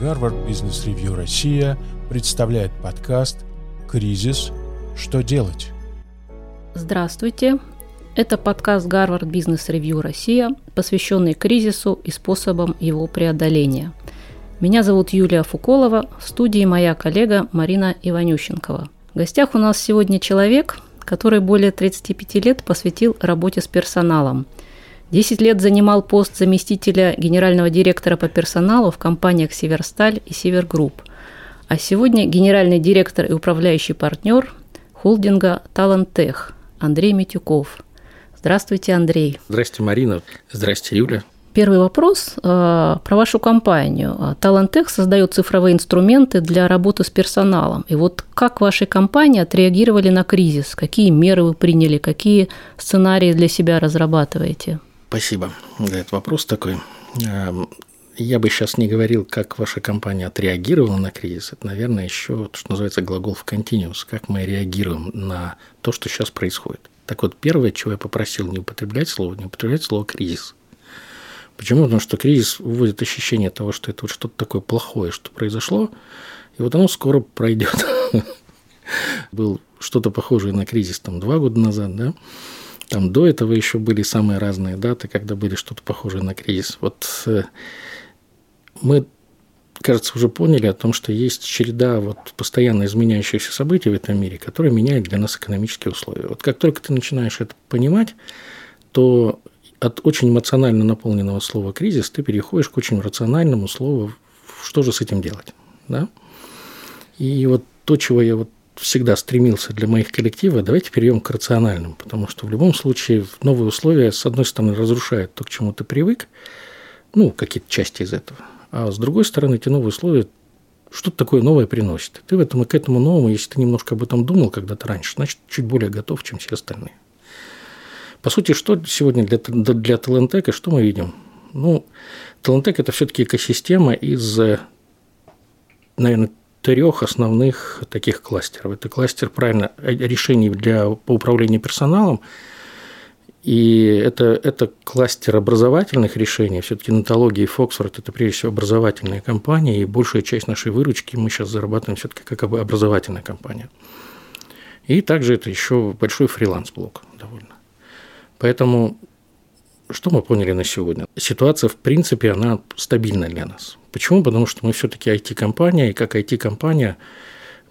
Гарвард Бизнес Ревью Россия представляет подкаст «Кризис. Что делать?». Здравствуйте. Это подкаст Гарвард Бизнес Ревью Россия, посвященный кризису и способам его преодоления. Меня зовут Юлия Фуколова, в студии моя коллега Марина Иванющенкова. В гостях у нас сегодня человек, который более 35 лет посвятил работе с персоналом – 10 лет занимал пост заместителя генерального директора по персоналу в компаниях «Северсталь» и «Севергрупп». А сегодня генеральный директор и управляющий партнер холдинга «Талантех» Андрей Митюков. Здравствуйте, Андрей. Здравствуйте, Марина. Здравствуйте, Юля. Первый вопрос э, про вашу компанию. Талантех создает цифровые инструменты для работы с персоналом. И вот как ваши компании отреагировали на кризис? Какие меры вы приняли? Какие сценарии для себя разрабатываете? Спасибо за этот вопрос такой. Эм, я бы сейчас не говорил, как ваша компания отреагировала на кризис. Это, наверное, еще, что называется, глагол в continuous, как мы реагируем на то, что сейчас происходит. Так вот, первое, чего я попросил не употреблять слово, не употреблять слово «кризис». Почему? Потому что кризис вводит ощущение того, что это вот что-то такое плохое, что произошло, и вот оно скоро пройдет. Был что-то похожее на кризис там два года назад, да, там до этого еще были самые разные даты, когда были что-то похожее на кризис. Вот э, мы, кажется, уже поняли о том, что есть череда вот постоянно изменяющихся событий в этом мире, которые меняют для нас экономические условия. Вот как только ты начинаешь это понимать, то от очень эмоционально наполненного слова «кризис» ты переходишь к очень рациональному слову «что же с этим делать?». Да? И вот то, чего я вот всегда стремился для моих коллективов, давайте перейдем к рациональному, потому что в любом случае новые условия, с одной стороны, разрушают то, к чему ты привык, ну, какие-то части из этого, а с другой стороны, эти новые условия что-то такое новое приносят. Ты в этом и к этому новому, если ты немножко об этом думал когда-то раньше, значит, чуть более готов, чем все остальные. По сути, что сегодня для, для Талантека, что мы видим? Ну, Талантек – это все-таки экосистема из, наверное, трех основных таких кластеров. Это кластер правильно решений для, по управлению персоналом, и это, это кластер образовательных решений. Все-таки Натология и Фоксфорд – это прежде всего образовательные компании, и большая часть нашей выручки мы сейчас зарабатываем все-таки как образовательная компания. И также это еще большой фриланс-блок довольно. Поэтому что мы поняли на сегодня? Ситуация, в принципе, она стабильна для нас. Почему? Потому что мы все-таки IT-компания, и как IT-компания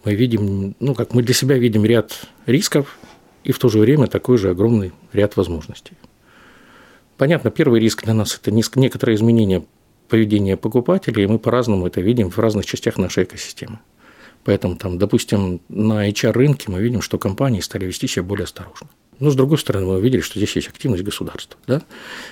мы видим, ну, как мы для себя видим ряд рисков и в то же время такой же огромный ряд возможностей. Понятно, первый риск для нас – это некоторое изменение поведения покупателей, и мы по-разному это видим в разных частях нашей экосистемы. Поэтому, там, допустим, на HR-рынке мы видим, что компании стали вести себя более осторожно. Но, с другой стороны, мы увидели, что здесь есть активность государства. Да?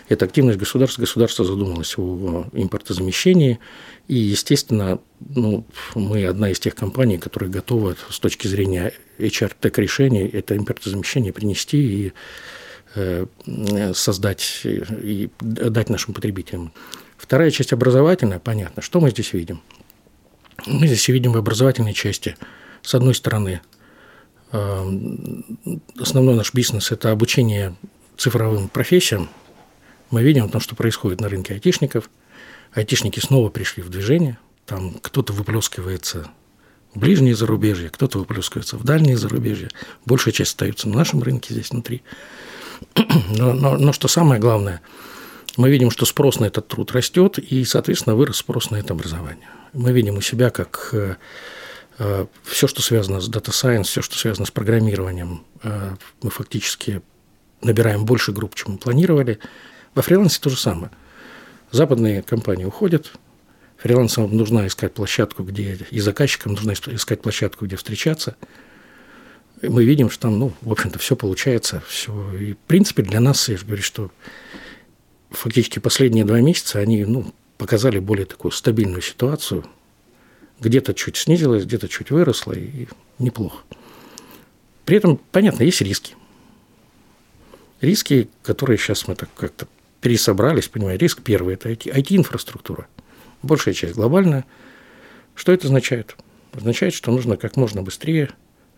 Эта активность государства, государство задумалось о импортозамещении, и, естественно, ну, мы одна из тех компаний, которые готовы с точки зрения HR-тек решений это импортозамещение принести и э, создать и дать нашим потребителям. Вторая часть образовательная, понятно. Что мы здесь видим? Мы здесь видим в образовательной части, с одной стороны, основной наш бизнес – это обучение цифровым профессиям. Мы видим то, что происходит на рынке айтишников. Айтишники снова пришли в движение. Там кто-то выплескивается в ближние зарубежья, кто-то выплескивается в дальние зарубежья. Большая часть остается на нашем рынке здесь внутри. Но, но, но что самое главное, мы видим, что спрос на этот труд растет, и, соответственно, вырос спрос на это образование. Мы видим у себя, как Э, все, что связано с Data Science, все, что связано с программированием, э, мы фактически набираем больше групп, чем мы планировали. Во фрилансе то же самое. Западные компании уходят, фрилансам нужно искать площадку, где и заказчикам нужно искать площадку, где встречаться. Мы видим, что там, ну, в общем-то, все получается. Все. И, в принципе, для нас, я же говорю, что фактически последние два месяца они ну, показали более такую стабильную ситуацию – где-то чуть снизилось, где-то чуть выросло, и неплохо. При этом, понятно, есть риски. Риски, которые сейчас мы так как-то пересобрались, понимаете, риск первый – это IT-инфраструктура. Большая часть глобальная. Что это означает? Означает, что нужно как можно быстрее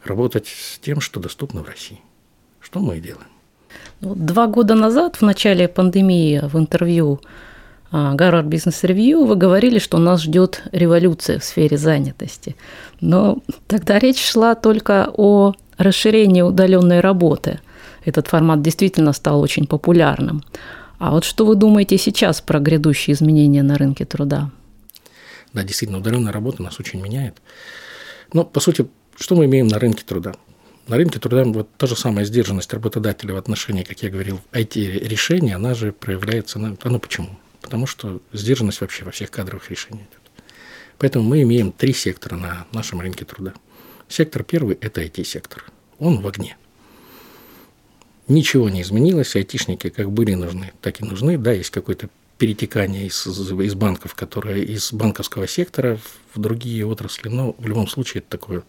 работать с тем, что доступно в России. Что мы и делаем. Ну, два года назад, в начале пандемии, в интервью Гарвард Бизнес Ревью, вы говорили, что нас ждет революция в сфере занятости. Но тогда речь шла только о расширении удаленной работы. Этот формат действительно стал очень популярным. А вот что вы думаете сейчас про грядущие изменения на рынке труда? Да, действительно, удаленная работа нас очень меняет. Но, по сути, что мы имеем на рынке труда? На рынке труда вот та же самая сдержанность работодателя в отношении, как я говорил, IT-решений, она же проявляется... На... А ну почему? Потому что сдержанность вообще во всех кадровых решениях идет. Поэтому мы имеем три сектора на нашем рынке труда. Сектор первый – это IT-сектор. Он в огне. Ничего не изменилось, айтишники как были нужны, так и нужны. Да, есть какое-то перетекание из, из банков, которые из банковского сектора в другие отрасли, но в любом случае это такое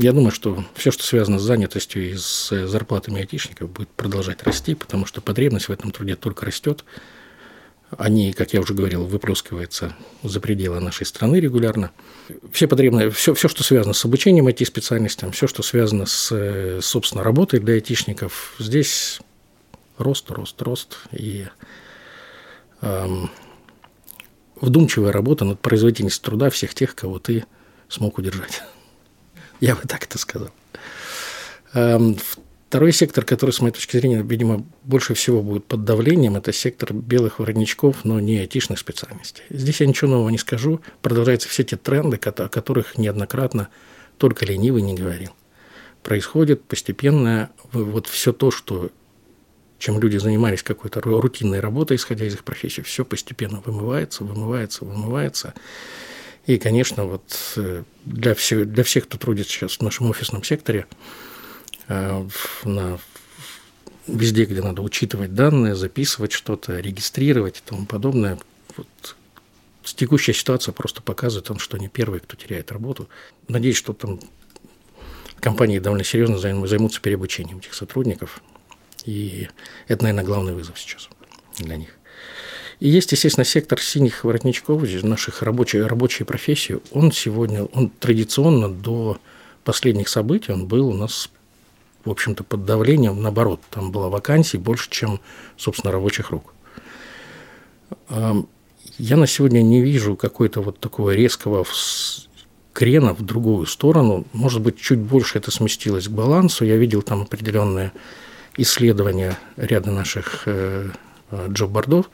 я думаю, что все, что связано с занятостью и с зарплатами айтишников, будет продолжать расти, потому что потребность в этом труде только растет. Они, как я уже говорил, выплескиваются за пределы нашей страны регулярно. Все потребные, все, все, что связано с обучением IT-специальностям, все, что связано с, собственно, работой для айтишников, здесь рост, рост, рост. И эм, вдумчивая работа над производительностью труда всех тех, кого ты смог удержать. Я бы так это сказал. Эм, второй сектор, который, с моей точки зрения, видимо, больше всего будет под давлением, это сектор белых воротничков, но не айтишных специальностей. Здесь я ничего нового не скажу. Продолжаются все те тренды, о которых неоднократно только ленивый не говорил. Происходит постепенно вот все то, что чем люди занимались какой-то рутинной работой, исходя из их профессии, все постепенно вымывается, вымывается, вымывается. И, конечно, вот э, для всех, для всех, кто трудится сейчас в нашем офисном секторе, э, на, везде, где надо учитывать данные, записывать что-то, регистрировать и тому подобное, вот, текущая ситуация просто показывает, что они первые, кто теряет работу. Надеюсь, что там компании довольно серьезно займутся переобучением этих сотрудников. И это, наверное, главный вызов сейчас для них. И есть, естественно, сектор синих воротничков, наших рабочих, рабочей профессии. Он сегодня, он традиционно до последних событий, он был у нас, в общем-то, под давлением, наоборот, там была вакансий больше, чем, собственно, рабочих рук. Я на сегодня не вижу какой-то вот такого резкого крена в другую сторону. Может быть, чуть больше это сместилось к балансу. Я видел там определенные исследования ряда наших э, э, джоб-бордов,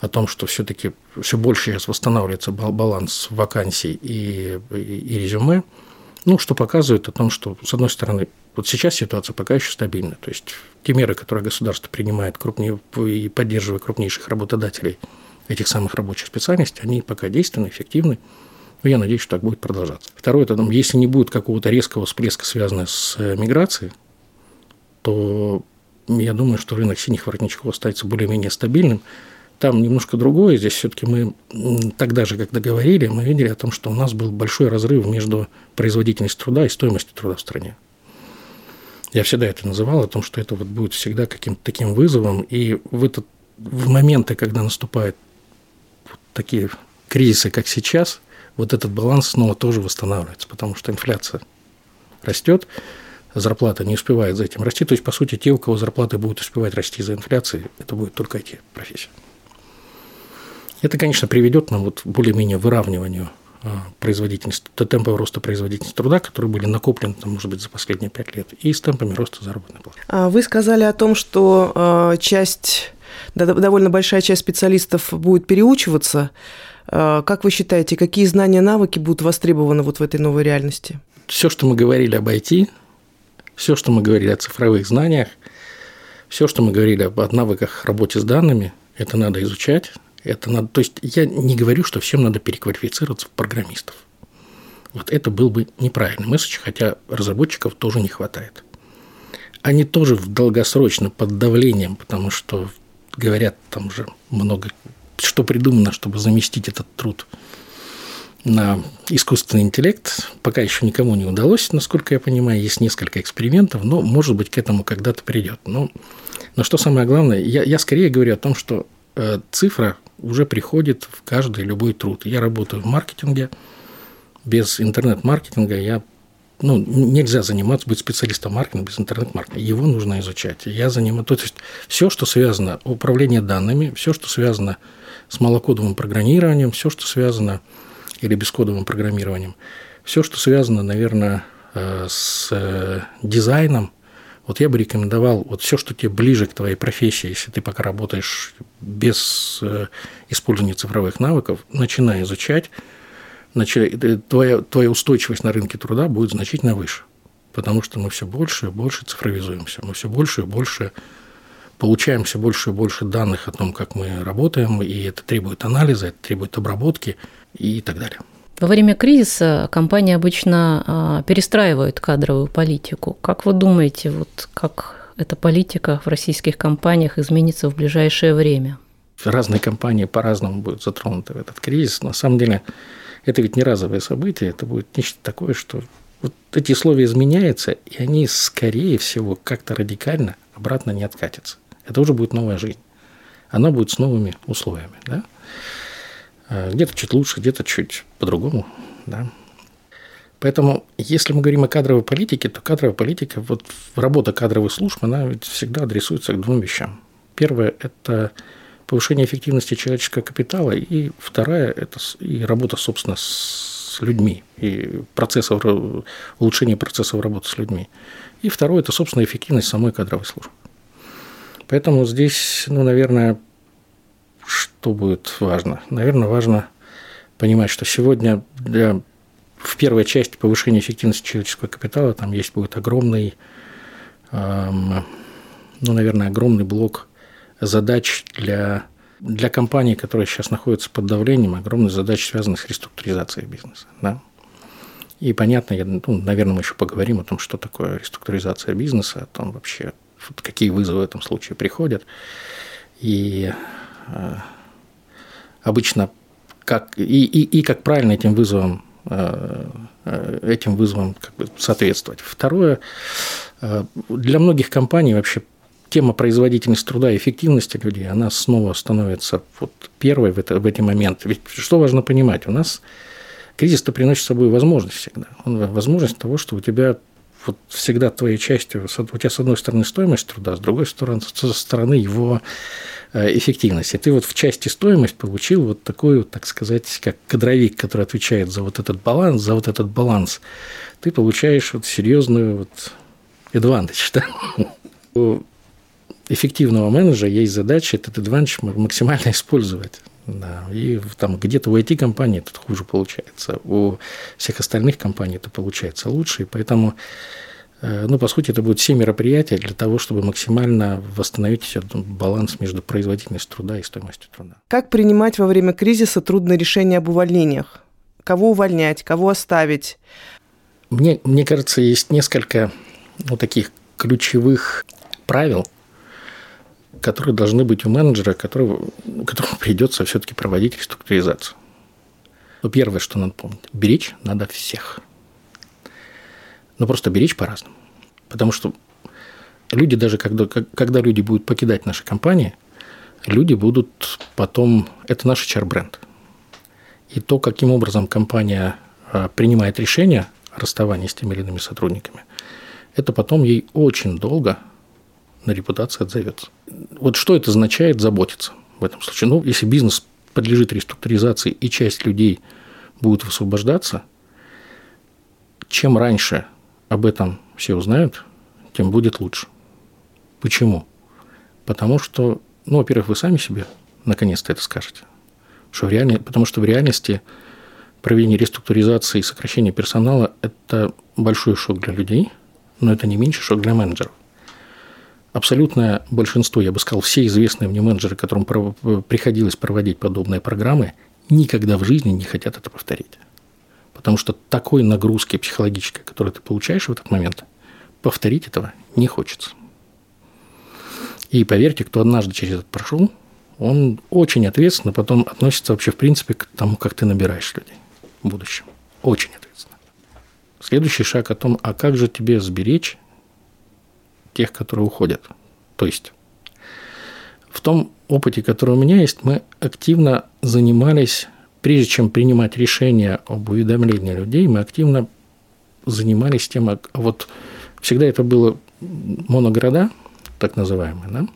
о том, что все-таки все больше сейчас восстанавливается баланс вакансий и, и, и резюме, ну, что показывает о том, что, с одной стороны, вот сейчас ситуация пока еще стабильна. То есть те меры, которые государство принимает крупнее, и поддерживая крупнейших работодателей этих самых рабочих специальностей, они пока действенны, эффективны. Но я надеюсь, что так будет продолжаться. Второе, это, если не будет какого-то резкого всплеска, связанного с э, миграцией, то я думаю, что рынок синих воротничков останется более-менее стабильным, там немножко другое. Здесь все-таки мы тогда же, когда говорили, мы видели о том, что у нас был большой разрыв между производительностью труда и стоимостью труда в стране. Я всегда это называл, о том, что это вот будет всегда каким-то таким вызовом. И в, этот, в моменты, когда наступают вот такие кризисы, как сейчас, вот этот баланс снова тоже восстанавливается, потому что инфляция растет, зарплата не успевает за этим расти. То есть, по сути, те, у кого зарплаты будут успевать расти за инфляцией, это будет только эти профессии. Это, конечно, приведет нам вот более-менее выравниванию а, производительности, темпов роста производительности труда, которые были накоплены, там, может быть, за последние пять лет, и с темпами роста заработной платы. А вы сказали о том, что а, часть, довольно большая часть специалистов будет переучиваться. Как вы считаете, какие знания, навыки будут востребованы вот в этой новой реальности? Все, что мы говорили об IT, все, что мы говорили о цифровых знаниях, все, что мы говорили об навыках работе с данными, это надо изучать, это надо, то есть я не говорю, что всем надо переквалифицироваться в программистов. Вот это был бы неправильный месседж, хотя разработчиков тоже не хватает. Они тоже в долгосрочно под давлением, потому что говорят там уже много, что придумано, чтобы заместить этот труд на искусственный интеллект. Пока еще никому не удалось, насколько я понимаю, есть несколько экспериментов, но, может быть, к этому когда-то придет. Но, но что самое главное, я, я скорее говорю о том, что э, цифра уже приходит в каждый любой труд. Я работаю в маркетинге. Без интернет-маркетинга я ну, нельзя заниматься, быть специалистом маркетинга без интернет-маркетинга. Его нужно изучать. Я занимаюсь, то есть все, что связано управление данными, все, что связано с малокодовым программированием, все, что связано или бескодовым программированием, все, что связано, наверное, э, с э, дизайном, вот я бы рекомендовал, вот все, что тебе ближе к твоей профессии, если ты пока работаешь без э, использования цифровых навыков, начинай изучать, твоя, твоя устойчивость на рынке труда будет значительно выше. Потому что мы все больше и больше цифровизуемся, мы все больше и больше получаем все больше и больше данных о том, как мы работаем, и это требует анализа, это требует обработки и так далее. Во время кризиса компании обычно а, перестраивают кадровую политику. Как вы думаете, вот как эта политика в российских компаниях изменится в ближайшее время? Разные компании по-разному будут затронуты в этот кризис. На самом деле, это ведь не разовое событие, это будет нечто такое, что вот эти условия изменяются, и они, скорее всего, как-то радикально обратно не откатятся. Это уже будет новая жизнь. Она будет с новыми условиями. Да? А где-то чуть лучше, где-то чуть по-другому. Да? Поэтому, если мы говорим о кадровой политике, то кадровая политика, вот работа кадровых служб, она ведь всегда адресуется к двум вещам. Первое – это повышение эффективности человеческого капитала, и вторая – это и работа, собственно, с людьми, и процессов, улучшение процессов работы с людьми. И второе – это, собственно, эффективность самой кадровой службы. Поэтому здесь, ну, наверное, что будет важно? Наверное, важно понимать, что сегодня для, в первой части повышения эффективности человеческого капитала там есть будет огромный, эм, ну, наверное, огромный блок задач для, для компаний, которые сейчас находятся под давлением, огромные задачи, связанные с реструктуризацией бизнеса. Да? И понятно, я, ну, наверное, мы еще поговорим о том, что такое реструктуризация бизнеса, о том вообще, какие вызовы в этом случае приходят. И обычно как, и, и, и как правильно этим вызовам э, э этим вызовам как бы соответствовать. Второе, э, для многих компаний вообще тема производительности труда и эффективности людей, она снова становится вот первой в, это, в эти моменты. Ведь что важно понимать, у нас кризис-то приносит с собой возможность всегда. Он, возможность того, что у тебя вот всегда твоей частью, у тебя с одной стороны стоимость труда, с другой стороны, со стороны его э, эффективности. Ты вот в части стоимость получил вот вот, так сказать, как кадровик, который отвечает за вот этот баланс, за вот этот баланс. Ты получаешь вот серьезную вот advantage, да? эффективного менеджера есть задача этот advantage максимально использовать. Да, и там где-то у IT-компании это хуже получается, у всех остальных компаний это получается лучше, и поэтому, э, ну, по сути, это будет все мероприятия для того, чтобы максимально восстановить баланс между производительностью труда и стоимостью труда. Как принимать во время кризиса трудные решения об увольнениях? Кого увольнять, кого оставить? Мне, мне кажется, есть несколько ну, таких ключевых правил – которые должны быть у менеджера, которого, которому придется все-таки проводить реструктуризацию. Ну, первое, что надо помнить, беречь надо всех. Но просто беречь по-разному. Потому что люди, даже когда, когда люди будут покидать наши компании, люди будут потом... Это наш HR-бренд. И то, каким образом компания а, принимает решение о расставании с теми или иными сотрудниками, это потом ей очень долго на репутации отзовется. Вот что это означает заботиться в этом случае? Ну, если бизнес подлежит реструктуризации и часть людей будет высвобождаться, чем раньше об этом все узнают, тем будет лучше. Почему? Потому что, ну, во-первых, вы сами себе наконец-то это скажете. Что в реальности, потому что в реальности проведение реструктуризации и сокращение персонала – это большой шок для людей, но это не меньше шок для менеджеров абсолютное большинство, я бы сказал, все известные мне менеджеры, которым приходилось проводить подобные программы, никогда в жизни не хотят это повторить. Потому что такой нагрузки психологической, которую ты получаешь в этот момент, повторить этого не хочется. И поверьте, кто однажды через это прошел, он очень ответственно потом относится вообще в принципе к тому, как ты набираешь людей в будущем. Очень ответственно. Следующий шаг о том, а как же тебе сберечь тех, которые уходят. То есть в том опыте, который у меня есть, мы активно занимались, прежде чем принимать решение об уведомлении людей, мы активно занимались тем, а вот всегда это было моногорода, так называемые, да?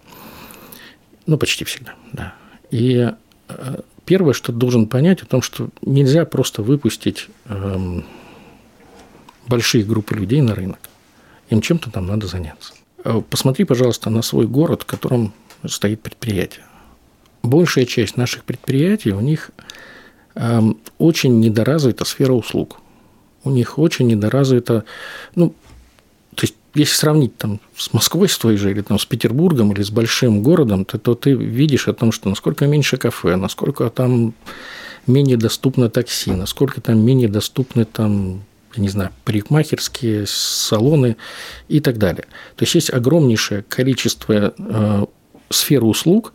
Ну, почти всегда, да. И э, первое, что должен понять, о том, что нельзя просто выпустить эм, большие группы людей на рынок. Им чем-то там надо заняться. Э, посмотри, пожалуйста, на свой город, в котором стоит предприятие. Большая часть наших предприятий, у них эм, очень недоразвита сфера услуг. У них очень недоразвита, ну, то есть, если сравнить там с Москвой с той же, или там с Петербургом, или с большим городом, то, то ты видишь о том, что насколько меньше кафе, насколько там менее доступно такси, насколько там менее доступны там не знаю, парикмахерские, салоны и так далее. То есть есть огромнейшее количество э, сфер услуг,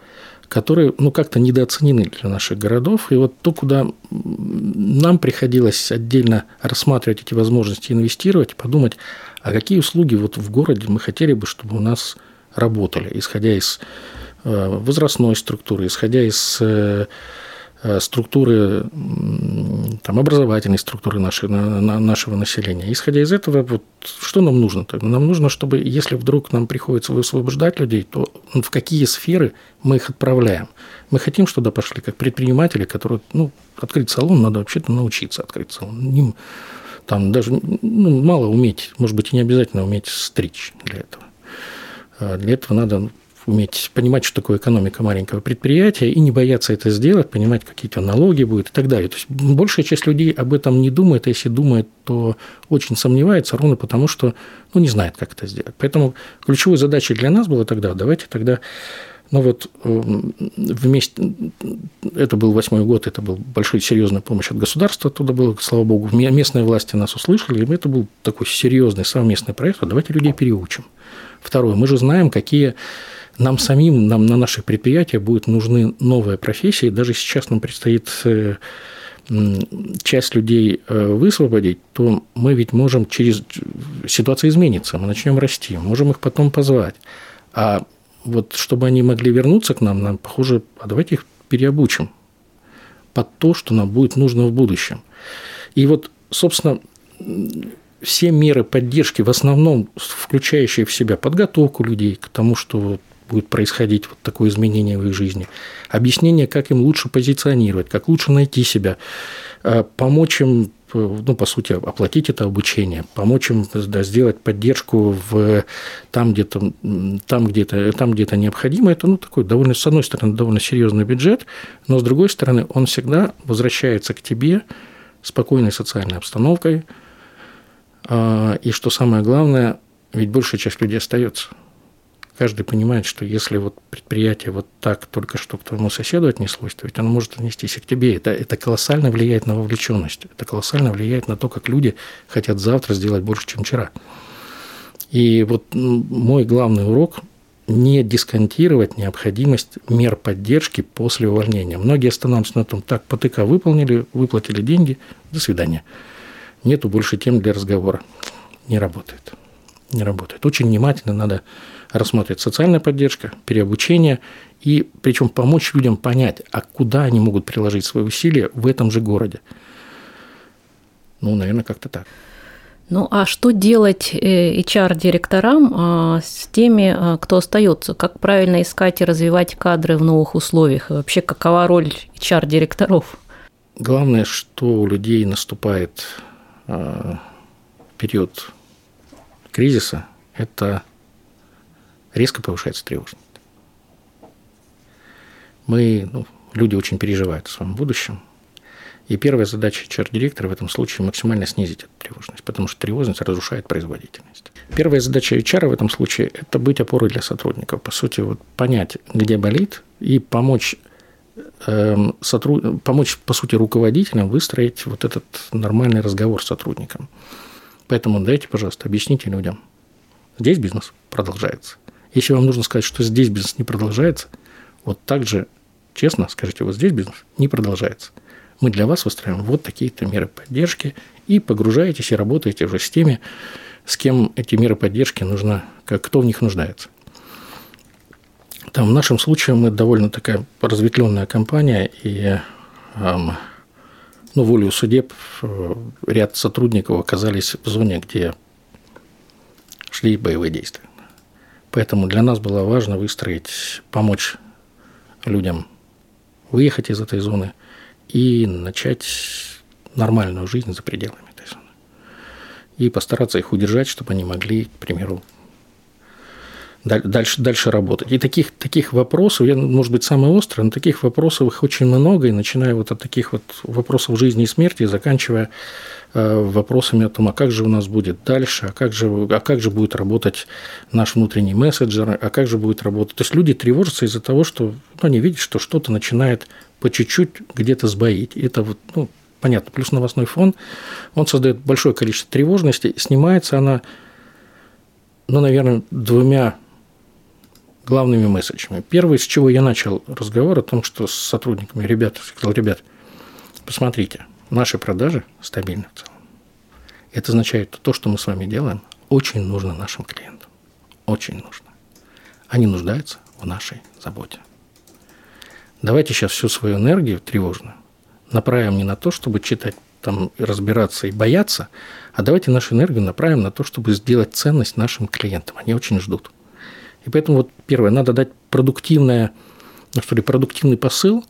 которые ну, как-то недооценены для наших городов. И вот то, куда нам приходилось отдельно рассматривать эти возможности инвестировать, подумать, а какие услуги вот в городе мы хотели бы, чтобы у нас работали, исходя из э, возрастной структуры, исходя из Э, структуры, там, образовательной структуры нашей, нашего населения. Исходя из этого, вот, что нам нужно? Нам нужно, чтобы, если вдруг нам приходится высвобождать людей, то в какие сферы мы их отправляем? Мы хотим, чтобы пошли как предприниматели, которые, ну, открыть салон надо вообще-то научиться открыть салон. Ним, там даже ну, мало уметь, может быть, и не обязательно уметь стричь для этого. А для этого надо уметь понимать, что такое экономика маленького предприятия, и не бояться это сделать, понимать, какие-то налоги будут и так далее. То есть большая часть людей об этом не думает, а если думает, то очень сомневается, ровно потому, что ну, не знает, как это сделать. Поэтому ключевой задачей для нас было тогда, давайте тогда ну вот эм, вместе, это был восьмой год, это был большой серьезная помощь от государства, туда было, слава богу, местные власти нас услышали, и это был такой серьезный совместный проект, давайте людей переучим. Второе, мы же знаем, какие нам самим, нам на наших предприятиях будет нужны новые профессии. Даже сейчас нам предстоит э, часть людей э, высвободить, то мы ведь можем через... Ситуация изменится, мы начнем расти, можем их потом позвать. А вот чтобы они могли вернуться к нам, нам, похоже, а давайте их переобучим под то, что нам будет нужно в будущем. И вот, собственно, все меры поддержки, в основном включающие в себя подготовку людей к тому, что будет происходить вот такое изменение в их жизни, объяснение, как им лучше позиционировать, как лучше найти себя, э, помочь им ну, по сути, оплатить это обучение, помочь им да, сделать поддержку в, там, где-то, там, где-то, там, где-то необходимо. Это, ну, такой довольно, с одной стороны, довольно серьезный бюджет, но с другой стороны, он всегда возвращается к тебе спокойной социальной обстановкой. А, и что самое главное, ведь большая часть людей остается – каждый понимает, что если вот предприятие вот так только что к твоему соседу отнеслось, то ведь оно может отнестись и к тебе. Это, это колоссально влияет на вовлеченность. Это колоссально влияет на то, как люди хотят завтра сделать больше, чем вчера. И вот мой главный урок – не дисконтировать необходимость мер поддержки после увольнения. Многие останавливаются на том, так, ПТК выполнили, выплатили деньги, до свидания. Нету больше тем для разговора. Не работает. Не работает. Очень внимательно надо рассматривать социальная поддержка, переобучение, и причем помочь людям понять, а куда они могут приложить свои усилия в этом же городе. Ну, наверное, как-то так. Ну а что делать э, HR-директорам а, с теми, а, кто остается? Как правильно искать и развивать кадры в новых условиях? И вообще, какова роль HR-директоров? Главное, что у людей наступает а, период кризиса, это резко повышается тревожность. Мы, ну, люди очень переживают о своем будущем. И первая задача HR-директора в этом случае максимально снизить эту тревожность, потому что тревожность разрушает производительность. Первая задача HR в этом случае – это быть опорой для сотрудников. По сути, вот понять, где болит, и помочь эм, сотруд... помочь, по сути, руководителям выстроить вот этот нормальный разговор с сотрудником. Поэтому дайте, пожалуйста, объясните людям. Здесь бизнес продолжается. Если вам нужно сказать, что здесь бизнес не продолжается, вот так же честно скажите, вот здесь бизнес не продолжается. Мы для вас выстраиваем вот такие-то меры поддержки и погружаетесь и работаете уже с теми, с кем эти меры поддержки нужно, как, кто в них нуждается. Там в нашем случае мы довольно такая разветвленная компания, и эм, ну, волю судеб э, ряд сотрудников оказались в зоне, где шли боевые действия. Поэтому для нас было важно выстроить, помочь людям выехать из этой зоны и начать нормальную жизнь за пределами этой зоны. И постараться их удержать, чтобы они могли, к примеру, дальше, дальше работать. И таких, таких вопросов, я, может быть, самый острый, но таких вопросов их очень много, и начиная вот от таких вот вопросов жизни и смерти, заканчивая э, вопросами о том, а как же у нас будет дальше, а как же, а как же будет работать наш внутренний мессенджер, а как же будет работать. То есть люди тревожатся из-за того, что ну, они видят, что что-то начинает по чуть-чуть где-то сбоить. И это вот, ну, понятно. Плюс новостной фон, он создает большое количество тревожности. Снимается она, ну, наверное, двумя главными месседжами. Первый, с чего я начал разговор о том, что с сотрудниками, ребята, сказал, ребят, посмотрите, наши продажи стабильны в целом. Это означает, то, что мы с вами делаем, очень нужно нашим клиентам. Очень нужно. Они нуждаются в нашей заботе. Давайте сейчас всю свою энергию тревожную направим не на то, чтобы читать там разбираться и бояться, а давайте нашу энергию направим на то, чтобы сделать ценность нашим клиентам. Они очень ждут. И поэтому вот первое, надо дать продуктивное, ну что ли, продуктивный посыл,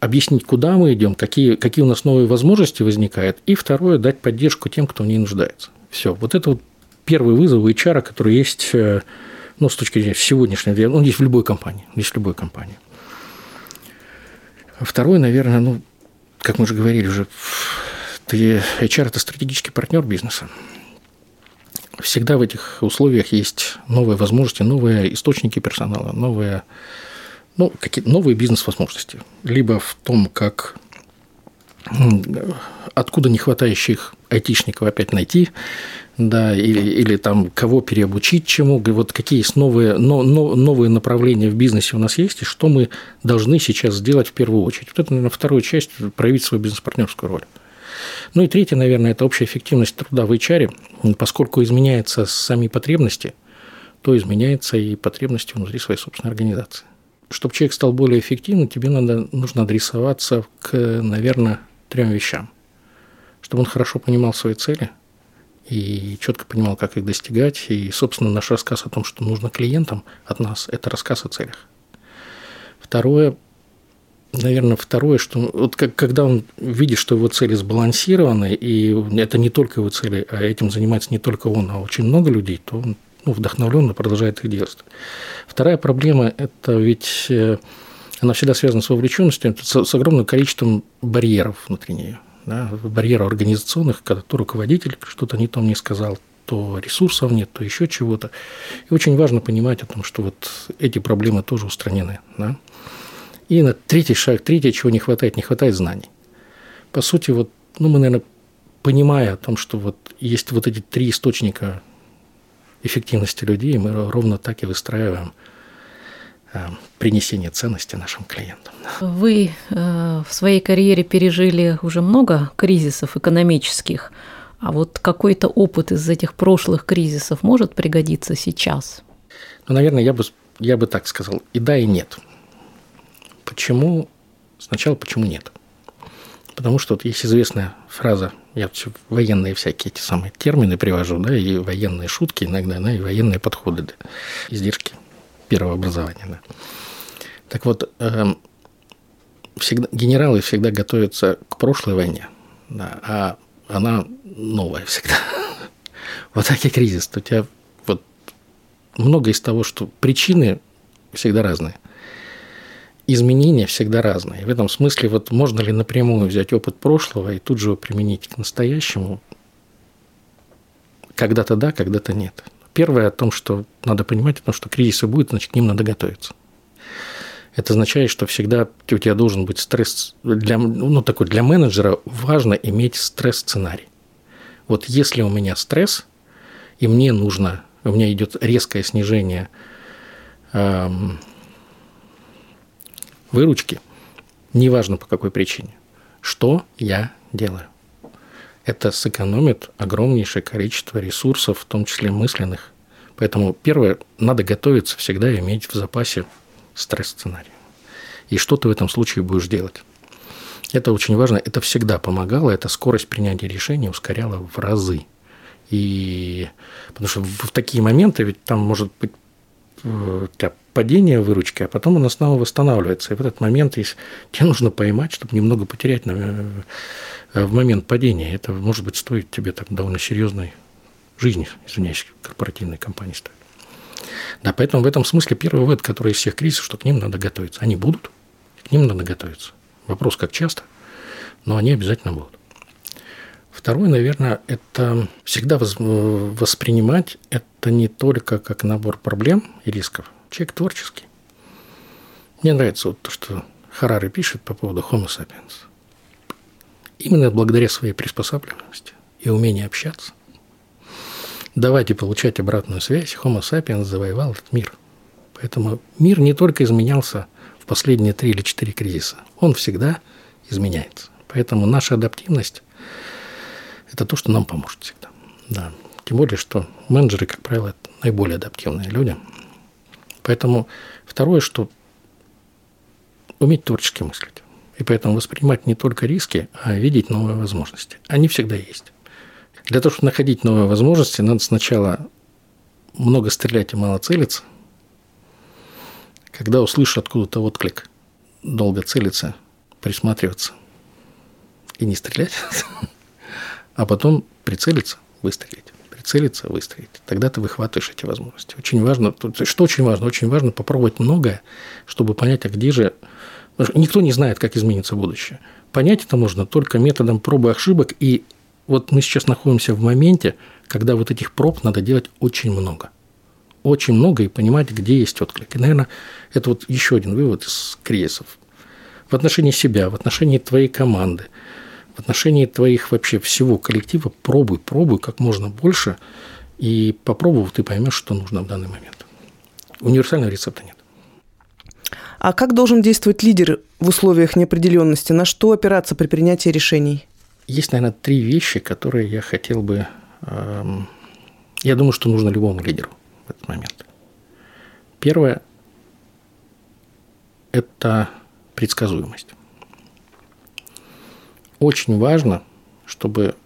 объяснить, куда мы идем, какие, какие у нас новые возможности возникают. И второе, дать поддержку тем, кто в ней нуждается. Все. Вот это вот первый вызов HR, который есть э, ну, с точки зрения сегодняшнего дня, он есть в любой компании, есть в любой компании. Второе, наверное, ну, как мы уже говорили уже, ты, HR – это стратегический партнер бизнеса всегда в этих условиях есть новые возможности, новые источники персонала, новые, ну, какие новые бизнес-возможности. Либо в том, как откуда не хватающих айтишников опять найти, да, или, или там кого переобучить чему, вот какие есть новые, но, но, новые направления в бизнесе у нас есть, и что мы должны сейчас сделать в первую очередь. Вот это, наверное, вторая часть – проявить свою бизнес-партнерскую роль. Ну и третье, наверное, это общая эффективность труда в HR, поскольку изменяются сами потребности, то изменяются и потребности внутри своей собственной организации. Чтобы человек стал более эффективным, тебе надо, нужно адресоваться к, наверное, трем вещам. Чтобы он хорошо понимал свои цели и четко понимал, как их достигать. И, собственно, наш рассказ о том, что нужно клиентам от нас, это рассказ о целях. Второе, наверное, второе, что вот как, когда он видит, что его цели сбалансированы, и это не только его цели, а этим занимается не только он, а очень много людей, то он ну, вдохновленно продолжает их делать. Вторая проблема – это ведь э, она всегда связана с вовлеченностью, с, с огромным количеством барьеров внутри нее. Да, барьеров организационных, когда то руководитель что-то не то мне сказал, то ресурсов нет, то еще чего-то. И очень важно понимать о том, что вот эти проблемы тоже устранены. Да? И на третий шаг, третье, чего не хватает, не хватает знаний. По сути, вот, ну, мы, наверное, понимая о том, что вот есть вот эти три источника эффективности людей, мы ровно так и выстраиваем э, принесение ценности нашим клиентам. Вы э, в своей карьере пережили уже много кризисов экономических, а вот какой-то опыт из этих прошлых кризисов может пригодиться сейчас? Ну, наверное, я бы, я бы так сказал, и да, и нет. Почему? Сначала почему нет? Потому что вот есть известная фраза, я военные всякие эти самые термины привожу, да, и военные шутки иногда, да, и военные подходы, да, издержки первого образования, да. Так вот, э, всегда, генералы всегда готовятся к прошлой войне, да, а она новая всегда. Вот так и кризис. У тебя вот много из того, что причины всегда разные – изменения всегда разные. В этом смысле вот можно ли напрямую взять опыт прошлого и тут же его применить к настоящему? Когда-то да, когда-то нет. Первое о том, что надо понимать, о том, что кризисы будут, значит, к ним надо готовиться. Это означает, что всегда у тебя должен быть стресс для, ну, такой, для менеджера важно иметь стресс-сценарий. Вот если у меня стресс, и мне нужно, у меня идет резкое снижение эм, выручки, неважно по какой причине, что я делаю? Это сэкономит огромнейшее количество ресурсов, в том числе мысленных. Поэтому первое, надо готовиться всегда иметь в запасе стресс-сценарий. И что ты в этом случае будешь делать? Это очень важно, это всегда помогало, это скорость принятия решений ускоряла в разы. И потому что в такие моменты ведь там может быть э, у тебя падение выручки, а потом она снова восстанавливается. И в этот момент есть, тебе нужно поймать, чтобы немного потерять на, э, в момент падения. Это может быть стоит тебе так довольно серьезной жизни, извиняюсь, корпоративной компании стоит. Да, поэтому в этом смысле первый вывод, который из всех кризисов, что к ним надо готовиться. Они будут, к ним надо готовиться. Вопрос, как часто, но они обязательно будут. Второе, наверное, это всегда воспринимать это не только как набор проблем и рисков. Человек творческий. Мне нравится вот то, что Харари пишет по поводу Homo sapiens. Именно благодаря своей приспособленности и умению общаться, давать и получать обратную связь, Homo sapiens завоевал этот мир. Поэтому мир не только изменялся в последние три или четыре кризиса, он всегда изменяется. Поэтому наша адаптивность – это то, что нам поможет всегда. Да. Тем более, что менеджеры, как правило, наиболее адаптивные люди. Поэтому второе, что уметь творчески мыслить. И поэтому воспринимать не только риски, а видеть новые возможности. Они всегда есть. Для того, чтобы находить новые возможности, надо сначала много стрелять и мало целиться. Когда услышишь откуда-то отклик, долго целиться, присматриваться и не стрелять, а потом прицелиться, выстрелить. Прицелиться, выстрелить. Тогда ты выхватываешь эти возможности. Очень важно, что очень важно? Очень важно попробовать многое, чтобы понять, а где же... Никто не знает, как изменится будущее. Понять это можно только методом пробы и ошибок. И вот мы сейчас находимся в моменте, когда вот этих проб надо делать очень много. Очень много и понимать, где есть отклик. И, наверное, это вот еще один вывод из кризисов. В отношении себя, в отношении твоей команды, в отношении твоих вообще всего коллектива пробуй, пробуй как можно больше, и попробовав, ты поймешь, что нужно в данный момент. Универсального рецепта нет. А как должен действовать лидер в условиях неопределенности? На что опираться при принятии решений? Есть, наверное, три вещи, которые я хотел бы... Эм, я думаю, что нужно любому лидеру в этот момент. Первое – это предсказуемость. Очень важно, чтобы,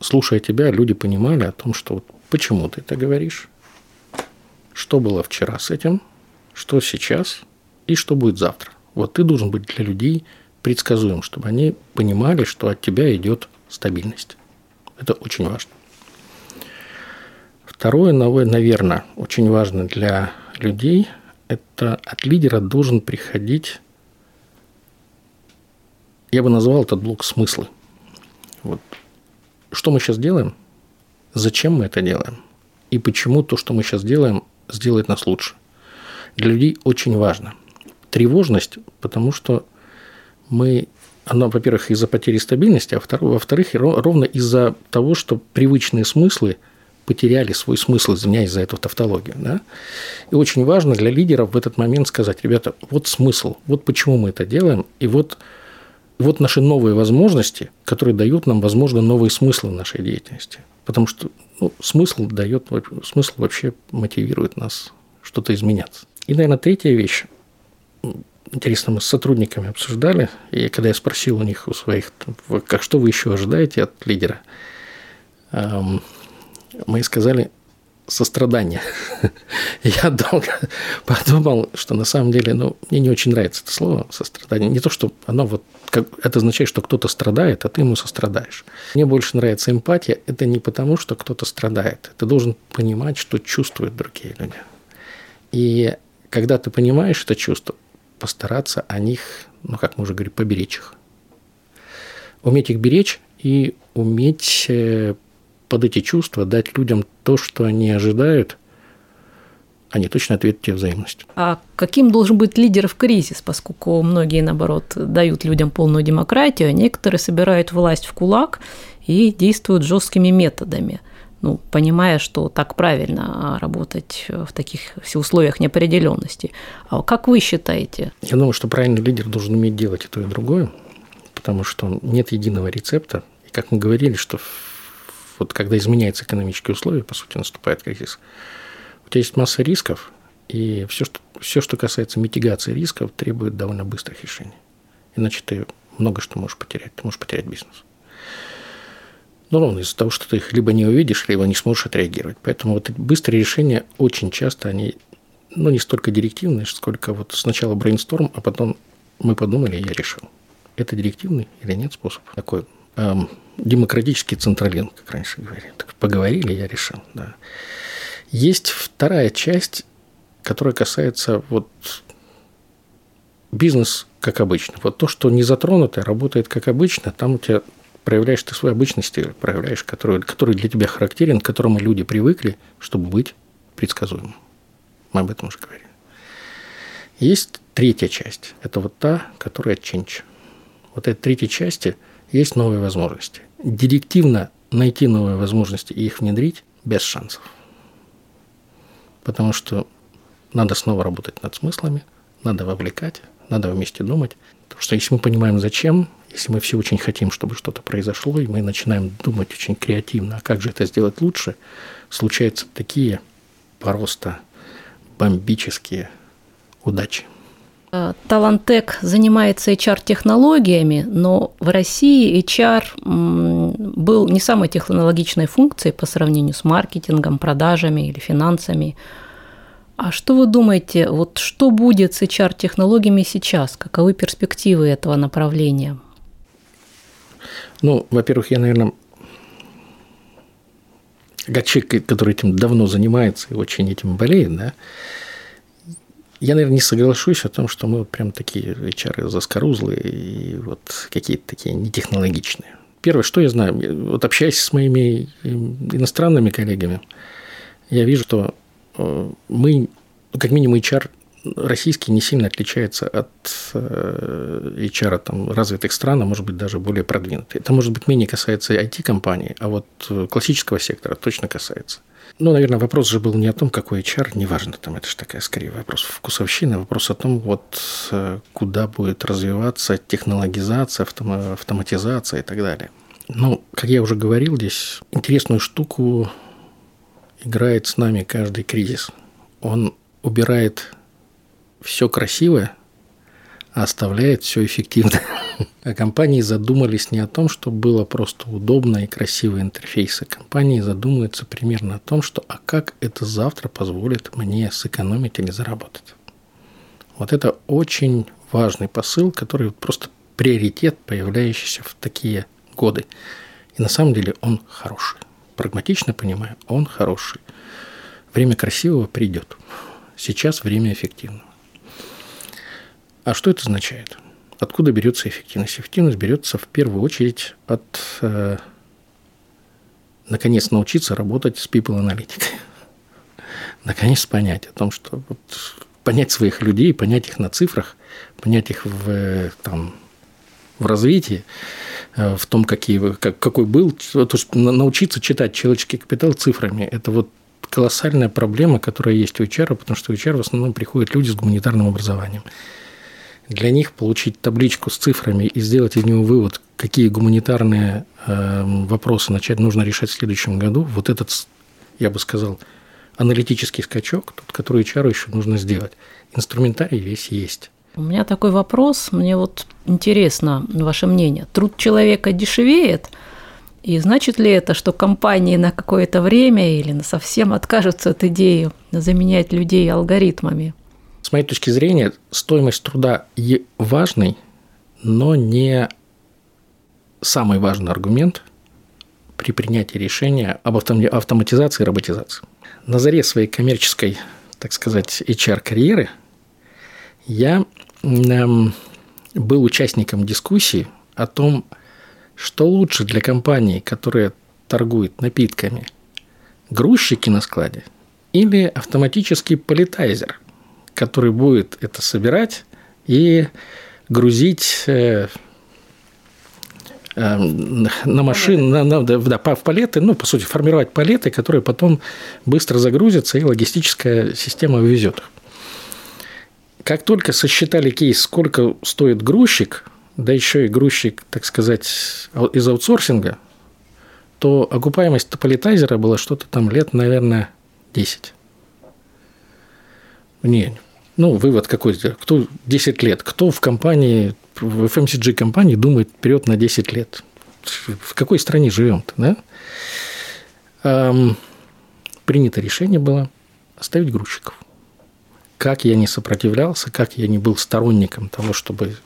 слушая тебя, люди понимали о том, что вот почему ты это говоришь, что было вчера с этим, что сейчас и что будет завтра. Вот ты должен быть для людей предсказуем, чтобы они понимали, что от тебя идет стабильность. Это очень важно. Второе, наверное, очень важно для людей, это от лидера должен приходить, я бы назвал этот блок смыслы. Вот. Что мы сейчас делаем, зачем мы это делаем, и почему то, что мы сейчас делаем, сделает нас лучше. Для людей очень важно. Тревожность, потому что мы она, во-первых, из-за потери стабильности, а во-вторых, ровно из-за того, что привычные смыслы потеряли свой смысл, извиняюсь за эту тавтологию. Да? И очень важно для лидеров в этот момент сказать, ребята, вот смысл, вот почему мы это делаем, и вот, вот наши новые возможности, которые дают нам, возможно, новые смыслы нашей деятельности. Потому что ну, смысл дает, смысл вообще мотивирует нас что-то изменяться. И, наверное, третья вещь. Интересно, мы с сотрудниками обсуждали, и когда я спросил у них, у своих, как, что вы еще ожидаете от лидера, мы сказали сострадание. Я долго подумал, что на самом деле, ну, мне не очень нравится это слово сострадание. Не то, что оно вот, как, это означает, что кто-то страдает, а ты ему сострадаешь. Мне больше нравится эмпатия. Это не потому, что кто-то страдает. Ты должен понимать, что чувствуют другие люди. И когда ты понимаешь это чувство, постараться о них, ну, как мы уже говорим, поберечь их. Уметь их беречь и уметь э, под эти чувства дать людям то, что они ожидают, они точно ответят тебе взаимностью. А каким должен быть лидер в кризис, поскольку многие, наоборот, дают людям полную демократию, а некоторые собирают власть в кулак и действуют жесткими методами – ну, понимая, что так правильно работать в таких условиях неопределенности. А как вы считаете? Я думаю, что правильный лидер должен уметь делать и то, и другое, потому что нет единого рецепта. И как мы говорили, что вот когда изменяются экономические условия, по сути, наступает кризис, у тебя есть масса рисков, и все, что, все, что касается митигации рисков, требует довольно быстрых решений. Иначе ты много что можешь потерять. Ты можешь потерять бизнес. Ну, ровно из-за того, что ты их либо не увидишь, либо не сможешь отреагировать. Поэтому вот быстрые решения очень часто, они, ну, не столько директивные, сколько вот сначала брейнсторм, а потом мы подумали, и я решил. Это директивный или нет способ? Такой эм, демократический централинг, как раньше говорили. Так поговорили, я решил, да. Есть вторая часть, которая касается вот бизнес как обычно. Вот то, что не затронуто, работает как обычно, там у тебя проявляешь ты свой обычный стиль, проявляешь, который, который для тебя характерен, к которому люди привыкли, чтобы быть предсказуемым. Мы об этом уже говорили. Есть третья часть. Это вот та, которая change. Вот этой третьей части есть новые возможности. Директивно найти новые возможности и их внедрить без шансов. Потому что надо снова работать над смыслами, надо вовлекать, надо вместе думать. Потому что если мы понимаем, зачем, если мы все очень хотим, чтобы что-то произошло, и мы начинаем думать очень креативно, а как же это сделать лучше, случаются такие просто бомбические удачи. Э, Талантек занимается HR-технологиями, но в России HR был не самой технологичной функцией по сравнению с маркетингом, продажами или финансами. А что вы думаете, вот что будет с HR-технологиями сейчас? Каковы перспективы этого направления? Ну, во-первых, я, наверное, как человек, который этим давно занимается и очень этим болеет, да, я, наверное, не соглашусь о том, что мы вот прям такие HR заскорузлые и вот какие-то такие нетехнологичные. Первое, что я знаю, вот общаясь с моими иностранными коллегами, я вижу, что э, мы, ну, как минимум, HR российский не сильно отличается от э, HR там, развитых стран, а может быть даже более продвинутый. Это может быть менее касается IT-компаний, а вот э, классического сектора точно касается. Ну, наверное, вопрос же был не о том, какой HR, неважно, там это же такая скорее вопрос вкусовщины, а вопрос о том, вот э, куда будет развиваться технологизация, автоматизация и так далее. Ну, как я уже говорил, здесь интересную штуку играет с нами каждый кризис. Он убирает все красивое, а оставляет все эффективно. А компании задумались не о том, что было просто удобно и красивые интерфейсы. Компании задумываются примерно о том, что а как это завтра позволит мне сэкономить или заработать. Вот это очень важный посыл, который просто приоритет, появляющийся в такие годы. И на самом деле он хороший. Прагматично понимаю, он хороший. Время красивого придет. Сейчас время эффективного. А что это означает? Откуда берется эффективность? Эффективность берется в первую очередь от, э, наконец, научиться работать с people аналитикой. наконец понять о том, что вот, понять своих людей, понять их на цифрах, понять их в, там, в развитии, э, в том, какие, как, какой был, то есть научиться читать человеческий капитал цифрами. Это вот колоссальная проблема, которая есть у HR, потому что у HR в основном приходят люди с гуманитарным образованием для них получить табличку с цифрами и сделать из него вывод, какие гуманитарные э, вопросы начать нужно решать в следующем году, вот этот, я бы сказал, аналитический скачок, тот, который HR еще нужно сделать. Инструментарий весь есть. У меня такой вопрос, мне вот интересно ваше мнение. Труд человека дешевеет, и значит ли это, что компании на какое-то время или на совсем откажутся от идеи заменять людей алгоритмами? С моей точки зрения, стоимость труда важный, но не самый важный аргумент при принятии решения об автоматизации и роботизации. На заре своей коммерческой, так сказать, HR-карьеры я эм, был участником дискуссии о том, что лучше для компании, которая торгует напитками, грузчики на складе или автоматический политайзер – который будет это собирать и грузить э, э, на машин, на, на, да, в палеты, ну, по сути, формировать палеты, которые потом быстро загрузятся, и логистическая система вывезет их. Как только сосчитали кейс, сколько стоит грузчик, да еще и грузчик, так сказать, из аутсорсинга, то окупаемость тополитайзера была что-то там лет, наверное, 10. Не, Ну, вывод какой? Кто 10 лет? Кто в компании, в FMCG компании думает вперед на 10 лет? В какой стране живем-то, да? Эм, принято решение было оставить грузчиков. Как я не сопротивлялся, как я не был сторонником того, чтобы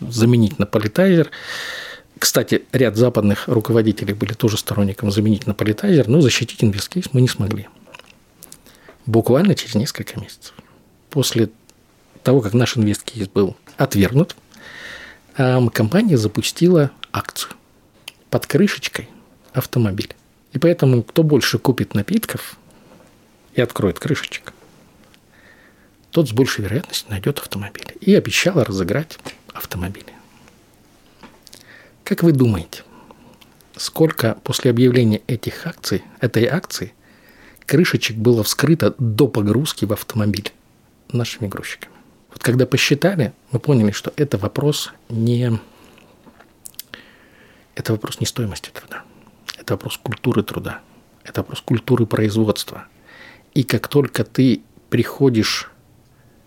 заменить на политайзер. Кстати, ряд западных руководителей были тоже сторонником заменить на политайзер, но защитить инвесткейс мы не смогли. Буквально через несколько месяцев. После того, как наш инвесткейс был отвергнут, компания запустила акцию под крышечкой автомобиль. И поэтому, кто больше купит напитков и откроет крышечек, тот с большей вероятностью найдет автомобиль. И обещала разыграть автомобили. Как вы думаете, сколько после объявления этих акций, этой акции, крышечек было вскрыто до погрузки в автомобиль нашими грузчиками? Вот когда посчитали, мы поняли, что это вопрос не... Это вопрос не стоимости труда. Это вопрос культуры труда. Это вопрос культуры производства. И как только ты приходишь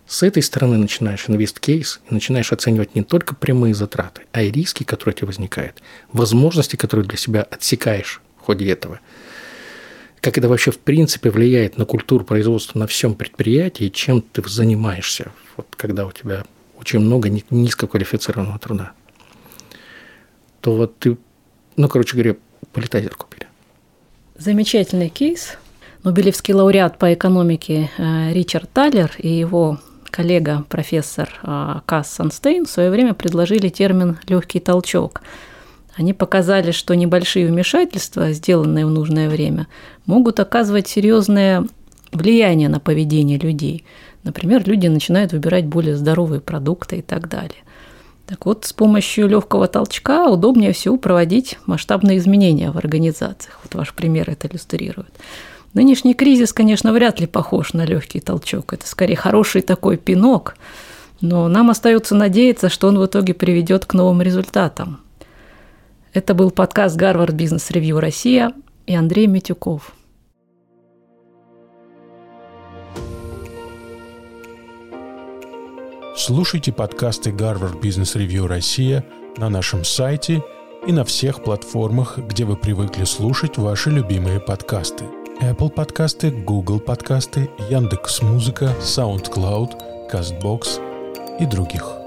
с этой стороны начинаешь инвест-кейс и начинаешь оценивать не только прямые затраты, а и риски, которые тебе возникают, возможности, которые для себя отсекаешь в ходе этого. Как это вообще в принципе влияет на культуру производства на всем предприятии, чем ты занимаешься, вот когда у тебя очень много низкоквалифицированного труда. То вот ты, ну, короче говоря, политайзер купили. Замечательный кейс. Нобелевский лауреат по экономике э, Ричард Таллер и его коллега, профессор а, Касс Санстейн, в свое время предложили термин «легкий толчок». Они показали, что небольшие вмешательства, сделанные в нужное время, могут оказывать серьезное влияние на поведение людей. Например, люди начинают выбирать более здоровые продукты и так далее. Так вот, с помощью легкого толчка удобнее всего проводить масштабные изменения в организациях. Вот ваш пример это иллюстрирует. Нынешний кризис, конечно, вряд ли похож на легкий толчок. Это скорее хороший такой пинок, но нам остается надеяться, что он в итоге приведет к новым результатам. Это был подкаст Гарвард Бизнес Ревью Россия и Андрей Митюков. Слушайте подкасты Гарвард Бизнес Ревью Россия на нашем сайте и на всех платформах, где вы привыкли слушать ваши любимые подкасты – Apple подкасты, Google подкасты, Яндекс Музыка, SoundCloud, CastBox и других.